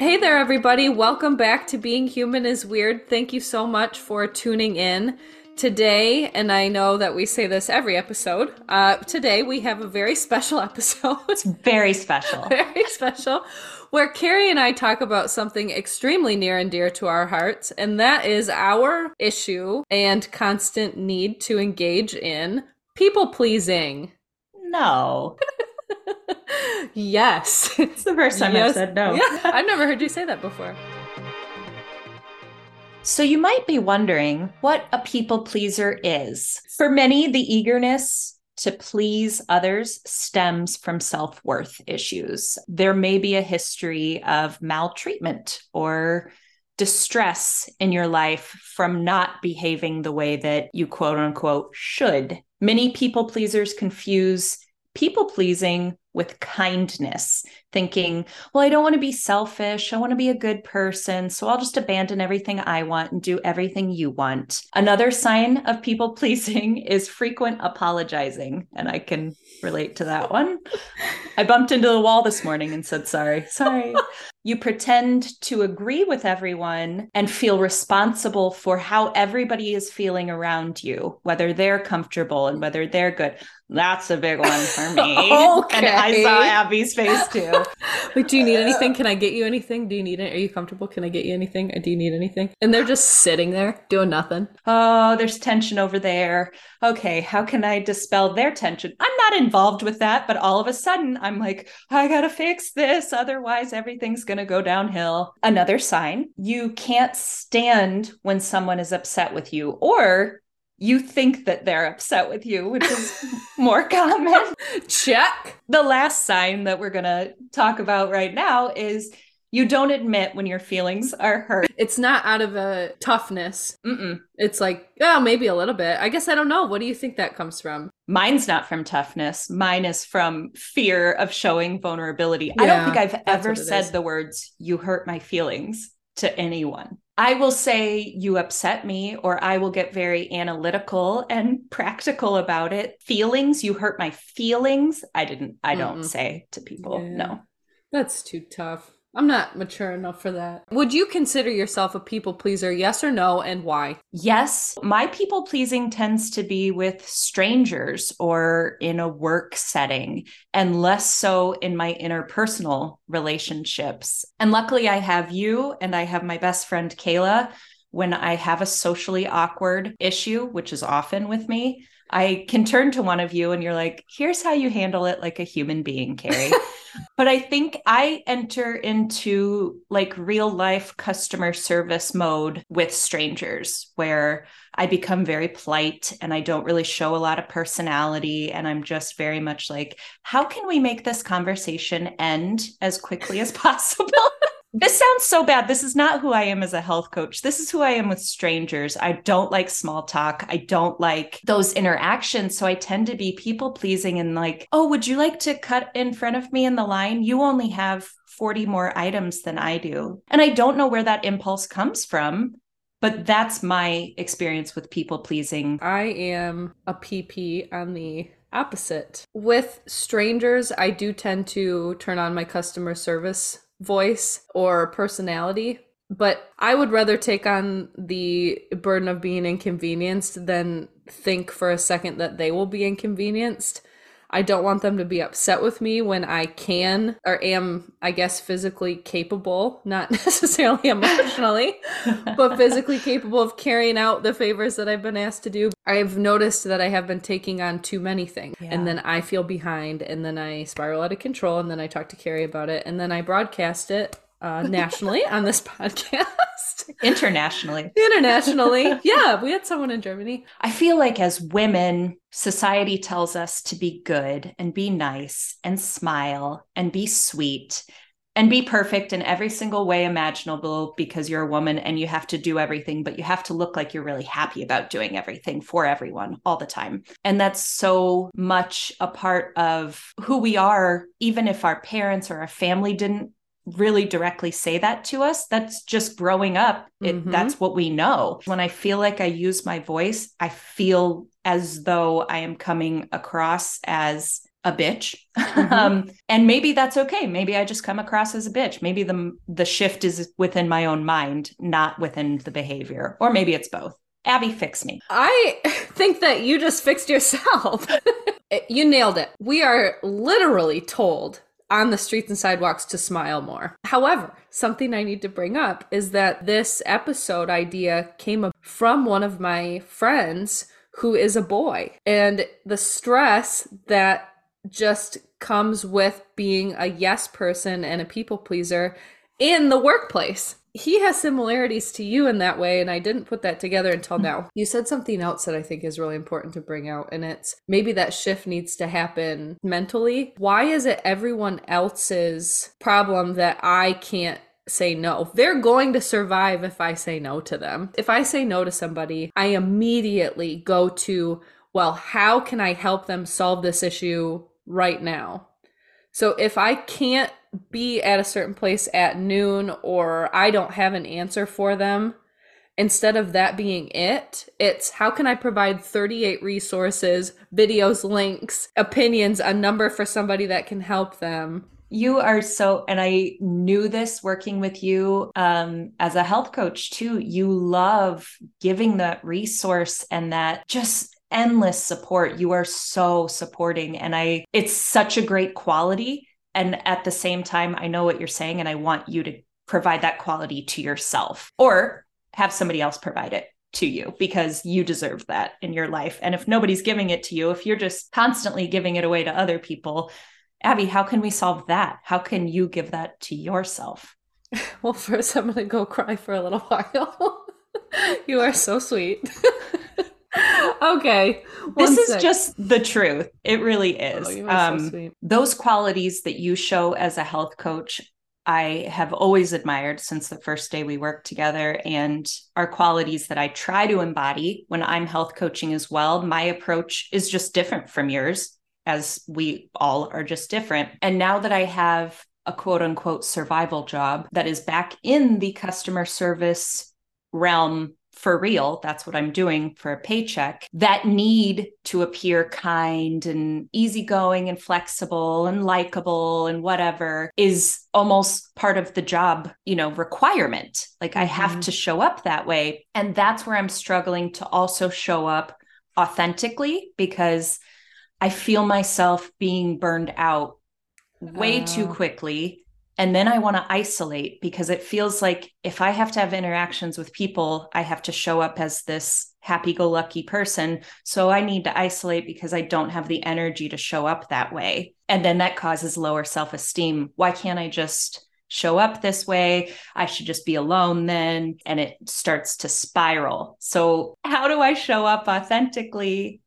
Hey there, everybody. Welcome back to Being Human is Weird. Thank you so much for tuning in. Today, and I know that we say this every episode, uh, today we have a very special episode. It's very special. very special, where Carrie and I talk about something extremely near and dear to our hearts, and that is our issue and constant need to engage in people pleasing. No. yes. It's the first time Yes. I've said no. Yeah, I've never heard you say that before. So you might be wondering what a people pleaser is. For many, the eagerness to please others stems from self worth issues. There may be a history of maltreatment or distress in your life from not behaving the way that you quote unquote should. Many people pleasers confuse people pleasing with kindness, thinking, well, I don't want to be selfish. I want to be a good person. So I'll just abandon everything I want and do everything you want. Another sign of people pleasing is frequent apologizing. And I can relate to that one. I bumped into the wall this morning and said, sorry, sorry. You pretend to agree with everyone and feel responsible for how everybody is feeling around you, whether they're comfortable and whether they're good. That's a big one for me. And I saw. Abby's face too. Like, do you need anything? Can I get you anything? Do you need it? Are you comfortable? Can I get you anything? Do you need anything? And they're just sitting there doing nothing. Oh, there's tension over there. Okay, how can I dispel their tension? I'm not involved with that, but all of a sudden I'm like, I gotta fix this. Otherwise, everything's gonna go downhill. Another sign you can't stand when someone is upset with you, or you think that they're upset with you, which is more common. Check. The last sign that we're gonna talk about right now is you don't admit when your feelings are hurt. It's not out of a toughness. Mm-mm. It's like, oh, maybe a little bit. I guess I don't know. What do you think that comes from? Mine's not from toughness. Mine is from fear of showing vulnerability. I don't think I've ever said is. the words, you hurt my feelings to anyone. I will say, you upset me, or I will get very analytical and practical about it. Feelings, you hurt my feelings. I didn't, I don't Mm-mm. say to people, Yeah. no. That's too tough. I'm not mature enough for that. Would you consider yourself a people pleaser? Yes or no, and why? Yes, my people pleasing tends to be with strangers or in a work setting, and less so in my interpersonal relationships. And luckily, I have you and I have my best friend, Kayla. When I have a socially awkward issue, which is often with me, I can turn to one of you and you're like, here's how you handle it like a human being, Carrie. but I think I enter into like real life customer service mode with strangers where I become very polite and I don't really show a lot of personality. And I'm just very much like, how can we make this conversation end as quickly as possible? This sounds so bad. This is not who I am as a health coach. This is who I am with strangers. I don't like small talk. I don't like those interactions. So I tend to be people pleasing and like, oh, would you like to cut in front of me in the line? You only have 40 more items than I do. And I don't know where that impulse comes from, but that's my experience with people pleasing. I am a PP on the opposite. With strangers, I do tend to turn on my customer service voice or personality, but I would rather take on the burden of being inconvenienced than think for a second that they will be inconvenienced. I don't want them to be upset with me when I can or am, I guess, physically capable, not necessarily emotionally, but physically capable of carrying out the favors that I've been asked to do. I've noticed that I have been taking on too many things. Yeah. And then I feel behind, and then I spiral out of control, and then I talk to Carrie about it, and then I broadcast it uh, nationally on this podcast. Internationally, Internationally. Yeah, we had someone in Germany. I feel like as women, society tells us to be good and be nice and smile and be sweet and be perfect in every single way imaginable because you're a woman and you have to do everything, but you have to look like you're really happy about doing everything for everyone all the time. And that's so much a part of who we are, even if our parents or our family didn't really directly say that to us that's just growing up it, Mhm. that's what we know when i feel like i use my voice i feel as though i am coming across as a bitch. Mm-hmm. um, and maybe that's okay. Maybe I just come across as a bitch. Maybe the the shift is within my own mind, not within the behavior. Or maybe it's both. Abby, fix me. I think that you just fixed yourself. you nailed it. We are literally told on the streets and sidewalks to smile more. However, something I need to bring up is that this episode idea came from one of my friends who is a boy. And the stress that just comes with being a yes person and a people pleaser in the workplace. He has similarities to you in that way, and I didn't put that together until now. You said something else that I think is really important to bring out, and it's maybe that shift needs to happen mentally. Why is it everyone else's problem that I can't say no. They're going to survive if I say no to them. If I say no to somebody, I immediately go to, well, how can I help them solve this issue right now? So if I can't be at a certain place at noon or I don't have an answer for them, instead of that being it, it's how can I provide 38 resources, videos, links, opinions, a number for somebody that can help them you are so, and I knew this working with you um, as a health coach too. You love giving that resource and that just endless support. You are so supporting. And I, it's such a great quality. And at the same time, I know what you're saying, and I want you to provide that quality to yourself or have somebody else provide it to you because you deserve that in your life. And if nobody's giving it to you, if you're just constantly giving it away to other people, Abby, how can we solve that? How can you give that to yourself? Well, first, I'm going to go cry for a little while. you are so sweet. okay. This is just the truth. It really is. Oh, um, so those qualities that you show as a health coach, I have always admired since the first day we worked together, and are qualities that I try to embody when I'm health coaching as well. My approach is just different from yours as we all are just different. And now that I have a quote unquote survival job that is back in the customer service realm for real, that's what I'm doing for a paycheck, that need to appear kind and easygoing and flexible and likable and whatever is almost part of the job, you know, requirement. Like I have mm-hmm. to show up that way. And that's where I'm struggling to also show up authentically because I feel myself being burned out way too oh. quickly. And then I want to isolate because it feels like if I have to have interactions with people, I have to show up as this happy go lucky person. So I need to isolate because I don't have the energy to show up that way. And then that causes lower self esteem. Why can't I just show up this way? I should just be alone then. And it starts to spiral. So, how do I show up authentically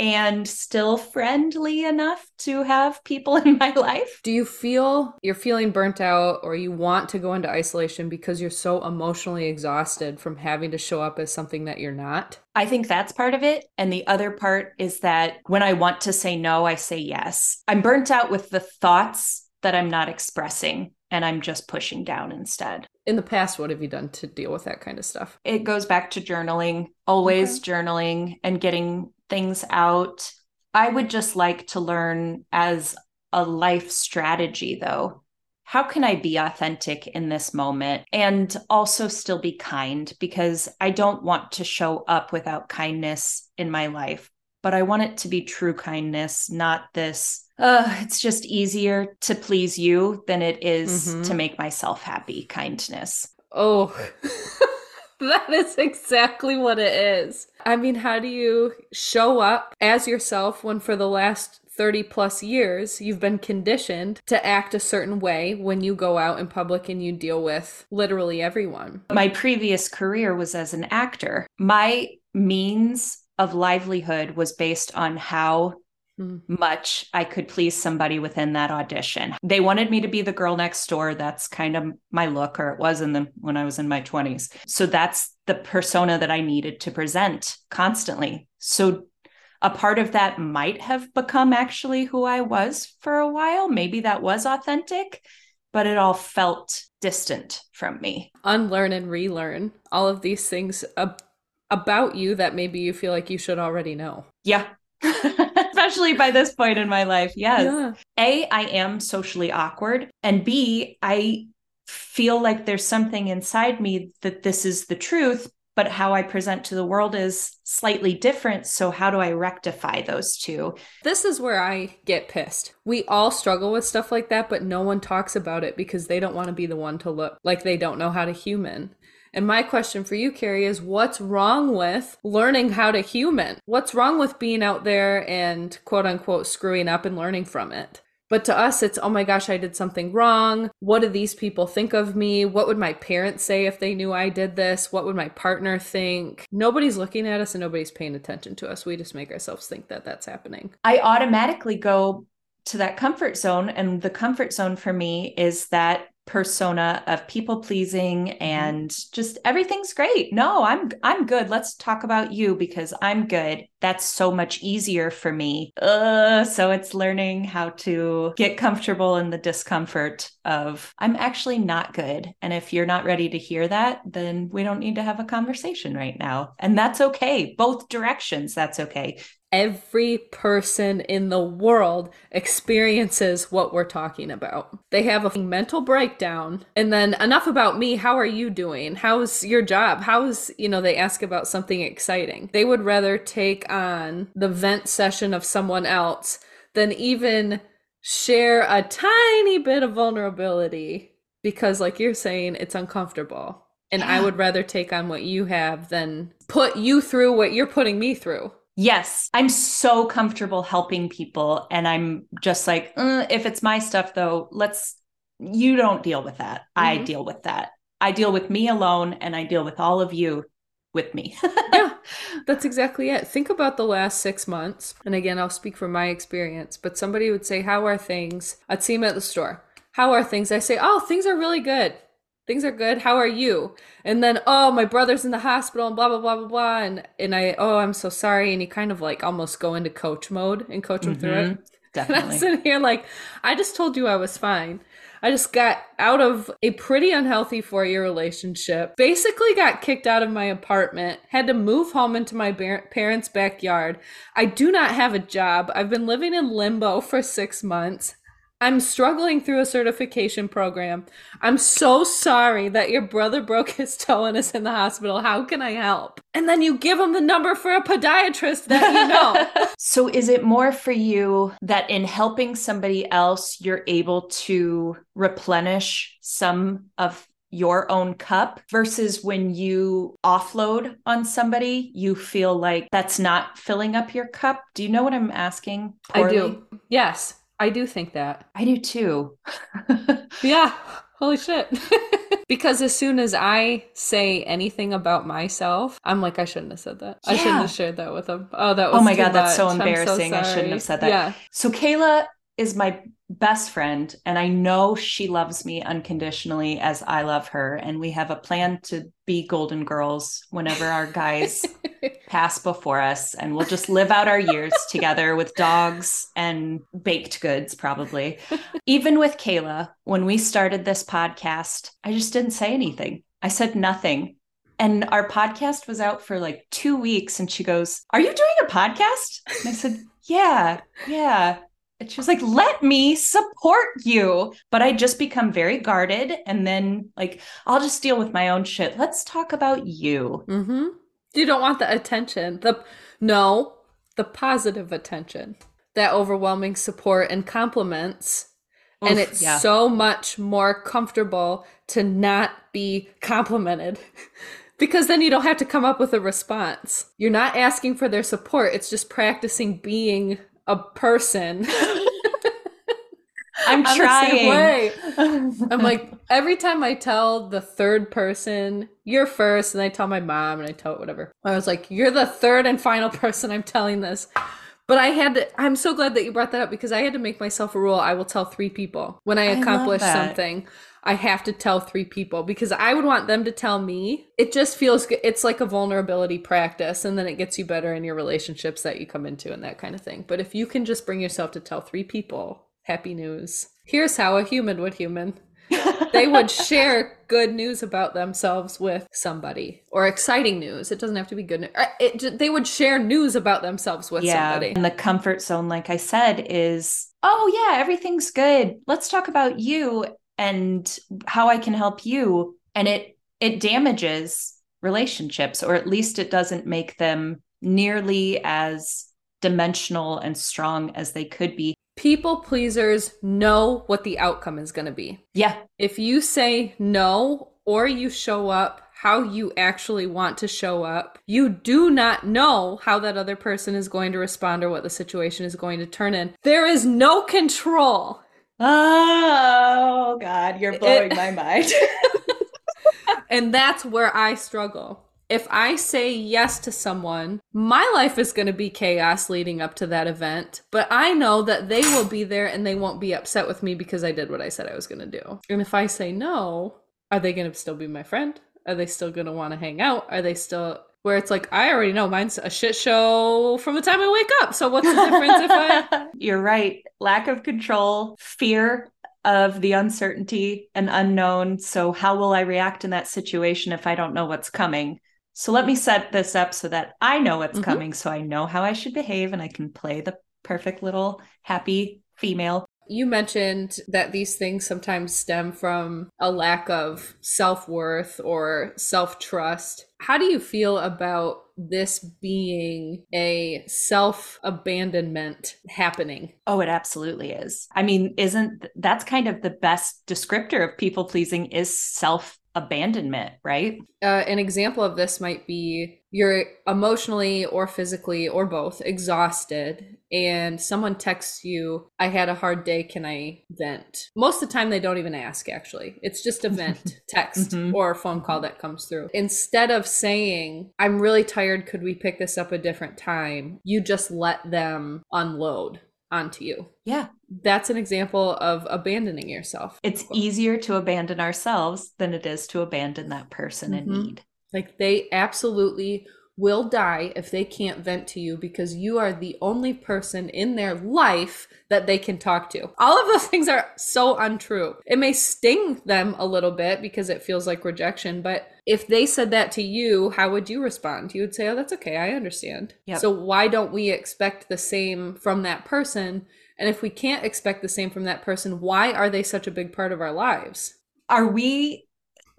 and still friendly enough to have people in my life. Do you feel you're feeling burnt out or you want to go into isolation because you're so emotionally exhausted from having to show up as something that you're not? I think that's part of it. And the other part is that when I want to say no, I say yes. I'm burnt out with the thoughts that I'm not expressing and I'm just pushing down instead. In the past, what have you done to deal with that kind of stuff? It goes back to journaling, always okay. journaling and getting things out. I would just like to learn as a life strategy, though. How can I be authentic in this moment and also still be kind? Because I don't want to show up without kindness in my life, but I want it to be true kindness, not this uh, it's just easier to please you than it is mm-hmm. to make myself happy kindness. Oh, that is exactly what it is. I mean, how do you show up as yourself when for the last 30 plus years you've been conditioned to act a certain way when you go out in public and you deal with literally everyone? My previous career was as an actor. My means of livelihood was based on how Mm. much I could please somebody within that audition. They wanted me to be the girl next door. That's kind of my look, or it was in the when I was in my 20s. So that's the persona that I needed to present constantly. So a part of that might have become actually who I was for a while. Maybe that was authentic, but it all felt distant from me. Unlearn and relearn all of these things ab- about you that maybe you feel like you should already know. Yeah. especially by this point in my life. Yes. Yeah. A, I am socially awkward. And B, I feel like there's something inside me that this is the truth, but how I present to the world is slightly different. So, how do I rectify those two? This is where I get pissed. We all struggle with stuff like that, but no one talks about it because they don't want to be the one to look like they don't know how to human. And my question for you, Carrie, is what's wrong with learning how to human? What's wrong with being out there and quote unquote screwing up and learning from it? But to us, it's, oh my gosh, I did something wrong. What do these people think of me? What would my parents say if they knew I did this? What would my partner think? Nobody's looking at us and nobody's paying attention to us. We just make ourselves think that that's happening. I automatically go to that comfort zone. And the comfort zone for me is that persona of people pleasing mm-hmm. and just everything's great. No, I'm I'm good. Let's talk about you because I'm good. That's so much easier for me. Uh, so it's learning how to get comfortable in the discomfort of I'm actually not good. And if you're not ready to hear that, then we don't need to have a conversation right now. And that's okay. Both directions, that's okay every person in the world experiences what we're talking about. They have a mental breakdown. And then enough about me. How are you doing? How's your job? How's, you know, they ask about something exciting. They would rather take on the vent session of someone else than even share a tiny bit of vulnerability because like you're saying it's uncomfortable. And yeah. I would rather take on what you have than put you through what you're putting me through. Yes, I'm so comfortable helping people. And I'm just like, uh, if it's my stuff, though, let's, you don't deal with that. Mm-hmm. I deal with that. I deal with me alone and I deal with all of you with me. yeah, that's exactly it. Think about the last six months. And again, I'll speak from my experience, but somebody would say, How are things? I'd see them at the store. How are things? I say, Oh, things are really good things are good. How are you? And then, oh, my brother's in the hospital and blah blah blah blah blah. And and I, oh, I'm so sorry. And you kind of like almost go into coach mode and coach mm-hmm. through it. Mm-hmm. Definitely. And I'm sitting here like, I just told you I was fine. I just got out of a pretty unhealthy four year relationship, basically got kicked out of my apartment, had to move home into my bar- parents' backyard. I do not have a job. I've been living in limbo for six months. I'm struggling through a certification program. I'm so sorry that your brother broke his toe and is in the hospital. How can I help? And then you give him the number for a podiatrist that you know. so, is it more for you that in helping somebody else, you're able to replenish some of your own cup versus when you offload on somebody, you feel like that's not filling up your cup? Do you know what I'm asking? Poorly? I do. Yes. I do think that. I do too. yeah. Holy shit. because as soon as I say anything about myself, I'm like, I shouldn't have said that. Yeah. I shouldn't have shared that with them. Oh, that oh was Oh my God, much. that's so embarrassing. So I shouldn't have said that. Yeah. So Kayla is my best friend and I know she loves me unconditionally as I love her and we have a plan to be golden girls whenever our guys pass before us and we'll just live out our years together with dogs and baked goods probably. Even with Kayla, when we started this podcast, I just didn't say anything. I said nothing. And our podcast was out for like 2 weeks and she goes, "Are you doing a podcast?" And I said, "Yeah. Yeah." And she was like, let me support you. But I just become very guarded. And then, like, I'll just deal with my own shit. Let's talk about you. Mm-hmm. You don't want the attention. The no, the positive attention, that overwhelming support and compliments. Oof, and it's yeah. so much more comfortable to not be complimented. because then you don't have to come up with a response. You're not asking for their support. It's just practicing being a person. I'm trying. I'm like every time I tell the third person you're first, and I tell my mom and I tell it whatever. I was like, you're the third and final person I'm telling this. But I had to, I'm so glad that you brought that up because I had to make myself a rule. I will tell three people when I accomplish I something. I have to tell three people because I would want them to tell me. It just feels good. It's like a vulnerability practice, and then it gets you better in your relationships that you come into and that kind of thing. But if you can just bring yourself to tell three people, happy news. Here's how a human would human. they would share good news about themselves with somebody or exciting news. It doesn't have to be good. Uh, it, they would share news about themselves with yeah, somebody. And the comfort zone, like I said, is oh, yeah, everything's good. Let's talk about you and how I can help you. And it, it damages relationships, or at least it doesn't make them nearly as dimensional and strong as they could be people pleasers know what the outcome is going to be. Yeah. If you say no or you show up how you actually want to show up, you do not know how that other person is going to respond or what the situation is going to turn in. There is no control. Oh, God, you're blowing it, my mind. and that's where I struggle if I say yes to someone, my life is going to be chaos leading up to that event, but I know that they will be there and they won't be upset with me because I did what I said I was going to do. And if I say no, are they going to still be my friend? Are they still going to want to hang out? Are they still where it's like I already know mine's a shit show from the time I wake up. So what's the difference if I You're right. Lack of control, fear of the uncertainty and unknown. So how will I react in that situation if I don't know what's coming? So let me set this up so that I know what's mm-hmm. coming, so I know how I should behave and I can play the perfect little happy female. You mentioned that these things sometimes stem from a lack of self worth or self trust. How do you feel about this being a self abandonment happening? Oh, it absolutely is. I mean, isn't that's kind of the best descriptor of people pleasing is self abandonment, right? Uh, an example of this might be you're emotionally or physically or both exhausted, and someone texts you, I had a hard day, can I vent? Most of the time, they don't even ask, actually. It's just a vent text mm-hmm. or a phone call that comes through. Instead of saying, I'm really tired, could we pick this up a different time? You just let them unload onto you. Yeah. That's an example of abandoning yourself. It's easier to abandon ourselves than it is to abandon that person mm-hmm. in need. Like they absolutely will die if they can't vent to you because you are the only person in their life that they can talk to. All of those things are so untrue. It may sting them a little bit because it feels like rejection, but if they said that to you, how would you respond? You would say, "Oh, that's okay. I understand." Yep. So why don't we expect the same from that person? And if we can't expect the same from that person, why are they such a big part of our lives? Are we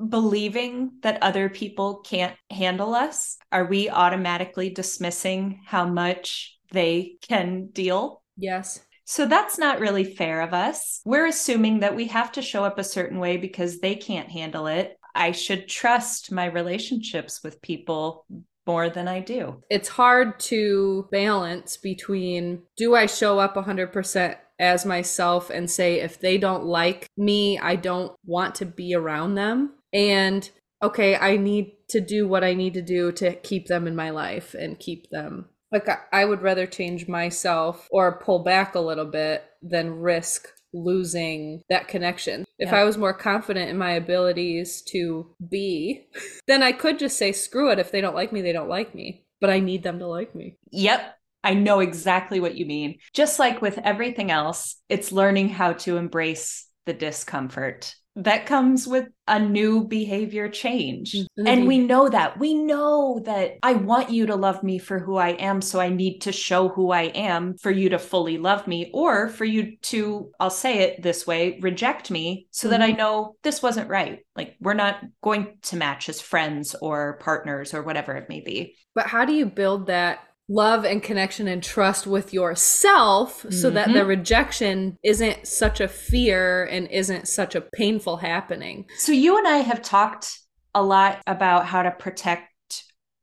believing that other people can't handle us? Are we automatically dismissing how much they can deal? Yes. So that's not really fair of us. We're assuming that we have to show up a certain way because they can't handle it. I should trust my relationships with people more than I do. It's hard to balance between do I show up 100% as myself and say if they don't like me, I don't want to be around them and okay, I need to do what I need to do to keep them in my life and keep them. Like, I would rather change myself or pull back a little bit than risk losing that connection. If I was more confident in my abilities to be, then I could just say, screw it. If they don't like me, they don't like me. But I need them to like me. Yep. I know exactly what you mean. Just like with everything else, it's learning how to embrace the discomfort that comes with a new behavior change. Mm-hmm. And we know that. We know that I want you to love me for who I am. So I need to show who I am for you to fully love me or for you to, I'll say it this way, reject me so mm-hmm. that I mm-hmm. know this wasn't right. Like we're not going to match as friends or partners or whatever it may be. But how do you build that love and connection and trust with yourself so mm-hmm. that the mm-hmm. rejection isn't such a fear and isn't such a painful happening. So, you and I have talked a lot about how to protect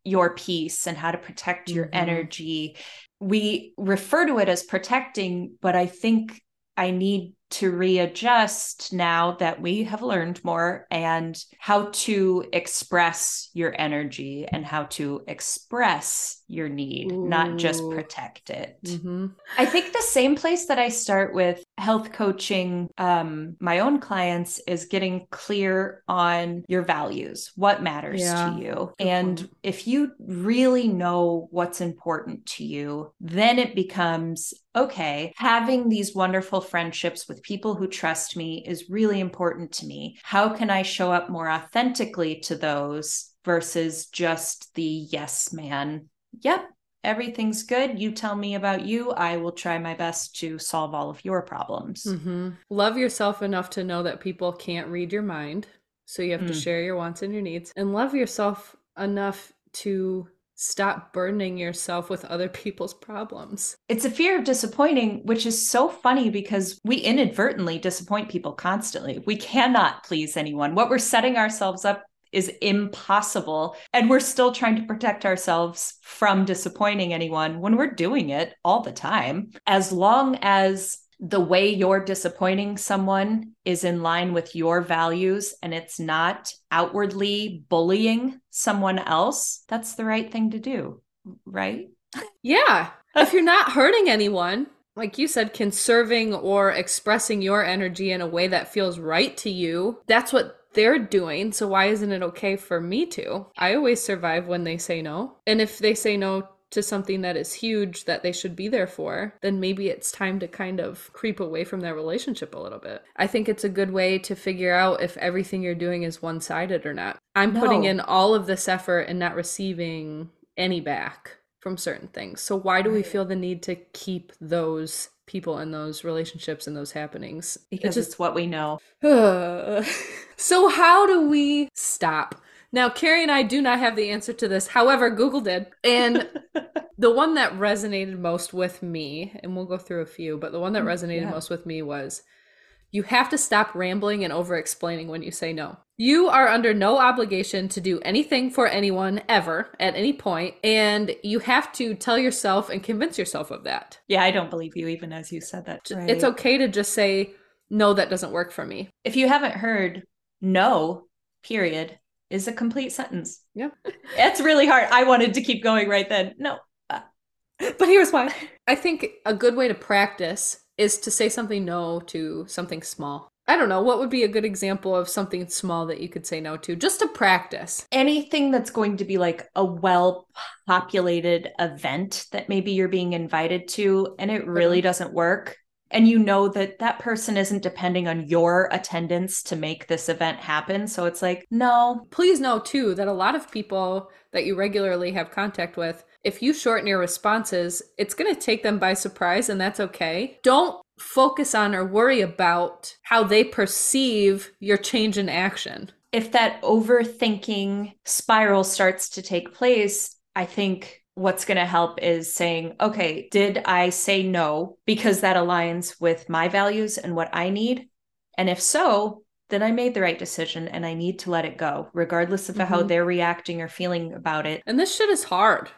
your peace and how to protect your mm-hmm. energy. We refer to it as protecting, but I think I need to readjust now that we have learned more and how to express your energy and how to express your need, Ooh. not just protect it. Mm-hmm. I think the same place that I start with health coaching um, my own clients is getting clear on your values, what matters Yeah. to you. And if you really know what's important to you, then it becomes okay, having these wonderful friendships with people who trust me is really important to me. How can I show up more authentically to those versus just the yes man? Yep, everything's good. You tell me about you. I will try my best to solve all of your problems. hmm Love yourself enough to know that people can't read your mind. So you have to Mm. share your wants and your needs. And love yourself enough to stop burdening yourself with other people's problems. It's a fear of disappointing, which is so funny because we inadvertently disappoint people constantly. We cannot please anyone. What we're setting ourselves up is impossible. And we're still trying to protect ourselves from disappointing anyone when we're doing it all the time. As long as the way you're disappointing someone is in line with your values and it's not outwardly bullying someone else, that's the right thing to do, right? Yeah. if you're not hurting anyone, like you said, conserving or expressing your energy in a way that feels right to you, that's what they're doing. So why isn't it okay for me to? I always survive when they say no. And if they say no to something that is huge that they should be there for, then maybe it's time to kind of creep away from their relationship a little bit. I think it's a good way to figure out if everything you're doing is one sided or not. I'm putting in all of this effort and not receiving any back from certain things. So why do we feel the need to keep those people and those relationships and those happenings? Because It's it's what we know. so how do we stop? Now, Carrie and I do not have the answer to this. However, Google did. And the one that resonated most with me, and we'll go through a few, but the one that Mm, resonated yeah. most with me was you have to stop rambling and over explaining when you say no. You are under no obligation to do anything for anyone ever at any point, and you have to tell yourself and convince yourself of that. Yeah, I don't believe you even as you said that. It's okay to just say, no, that doesn't work for me. If you haven't heard, no, period, is a complete sentence. Yeah. It's really hard. I wanted to keep going right then. No. But here's why. I think a good way to practice is to say something no to something small. I don't know, what would be a good example of something small that you could say no to just to practice? Anything that's going to be like a well populated event that maybe you're being invited to and it really uh-huh. doesn't work. And you know that that person isn't depending on your attendance to make this event happen. So it's like, no, Please know too that a lot of people that you regularly have contact with, if you shorten your responses, it's going to take them by surprise and that's okay. Don't focus on or worry about how they perceive your change in action. if that overthinking spiral starts to take place, I think what's going to help is saying, okay, did I say no because that aligns with my values and what I need? And if so, then I made the right decision and I need to let it go, regardless of how Mhm. they're reacting or feeling about it. And this shit is hard.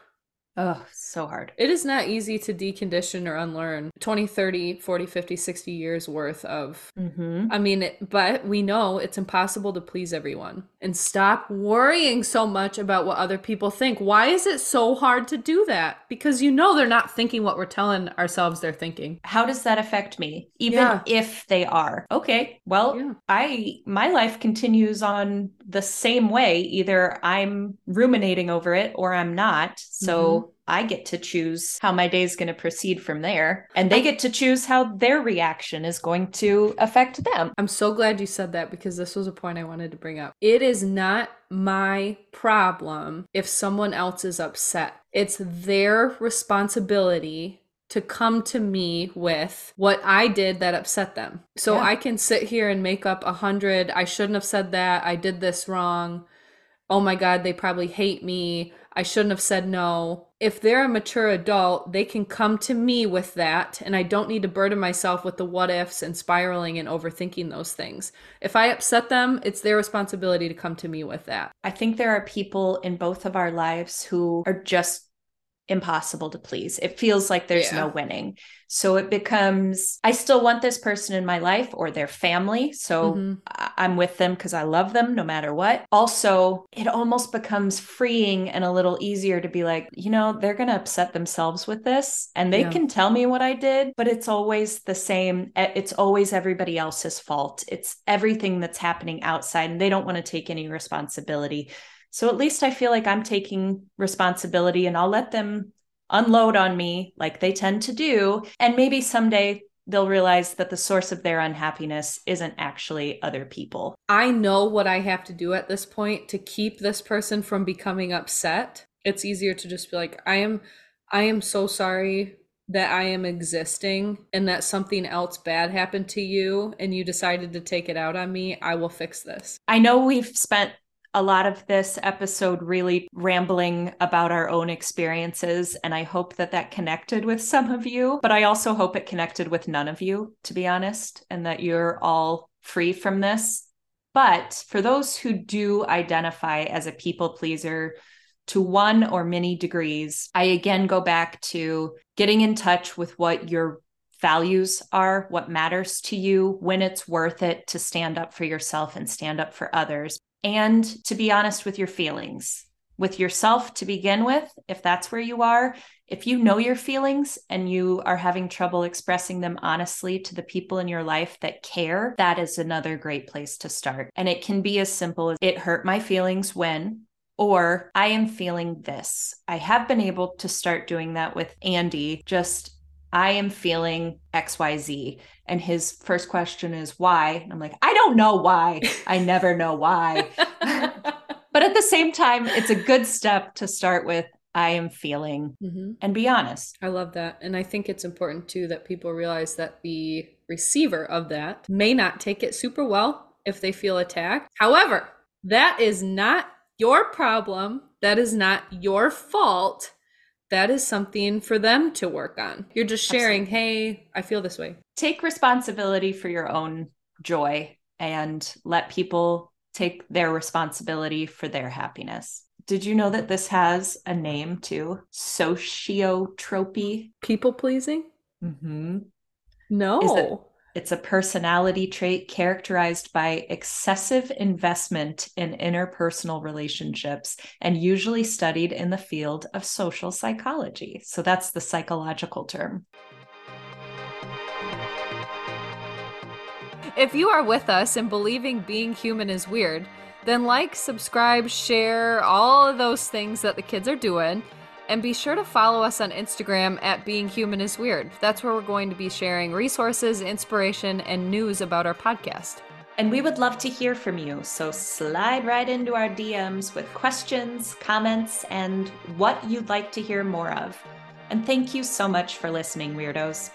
Oh, so hard. It is not easy to decondition or unlearn 20, 30, 40, 50, 60 years worth of. hmm I mean, it, but we know it's impossible to please everyone. And stop worrying so much about what other people think. Why is it so hard to do that? Because you know they're not thinking what we're telling ourselves they're thinking. How does that affect me? Even Yeah. if they are. Okay, well, Yeah. I my life continues on the same way. Either I'm ruminating over it or I'm not. So I get to choose how my day is going to proceed from there. And they get to choose how their reaction is going to affect them. I'm so glad you said that because this was a point I wanted to bring up. It is not my problem if someone else is upset. It's their responsibility to come to me with what I did that upset them. So Yeah. I can sit here and make up a hundred, I shouldn't have said that, I did this wrong. Oh my God, they probably hate me. I shouldn't have said no. If they're a mature adult, they can come to me with that, and I don't need to burden myself with the what ifs and spiraling and overthinking those things. If I upset them, it's their responsibility to come to me with that. I think there are people in both of our lives who are just impossible to please. It feels like there's Yeah. no winning. So it becomes I still want this person in my life or their family. So Mhm. I- I'm with them because I love them no matter what. Also, it almost becomes freeing and a little easier to be like, you know, they're going to upset themselves with this and they Yeah. can tell me what I did, but it's always the same. It's always everybody else's fault. It's everything that's happening outside and they don't want to take any responsibility. So at least I feel like I'm taking responsibility and I'll let them unload on me like they tend to do. And maybe someday they'll realize that the source of their unhappiness isn't actually other people. I know what I have to do at this point to keep this person from becoming upset. It's easier to just be like, I am I am so sorry that I am existing and that something else bad happened to you and you decided to take it out on me. I will fix this. I know we've spent a lot of this episode really rambling about our own experiences, and I hope that that connected with some of you, but I also hope it connected with none of you, to be honest, and that you're all free from this. But for those who do identify as a people pleaser, to one or many degrees, I again go back to getting in touch with what your values are, what matters to you, when it's worth it to stand up for yourself and stand up for others, and to be honest with your feelings. With yourself to begin with, if that's where you are, if you know your feelings and you are having trouble expressing them honestly to the people in your life that care, that is another great place to start. And it can be as simple as it hurt my feelings when, or I am feeling this. I have been able to start doing that with Andy, just I am feeling XYZ. And his first question is why? And I'm like, I don't know why. I never know why. but at the same time, it's a good step to start with I am feeling Mhm. and be honest. I love that. And I think it's important too that people realize that the receiver of that may not take it super well if they feel attacked. However, that is not your problem. That is not your fault. That is something for them to work on. You're just sharing, hey, I feel this way. Take responsibility for your own joy and let people take their responsibility for their happiness. Did you know that this has a name too? Sociotropy. People pleasing? Mm-hmm. No. It's a personality trait characterized by excessive investment in interpersonal relationships and usually studied in the field of social psychology. So that's the psychological term. If you are with us and believing being human is weird, then like, subscribe, share, all of those things that the kids are doing. And be sure to follow us on Instagram at Being Human is Weird. That's where we're going to be sharing resources, inspiration, and news about our podcast. And we would love to hear from you. So slide right into our DMs with questions, comments, and what you'd like to hear more of. And thank you so much for listening, Weirdos.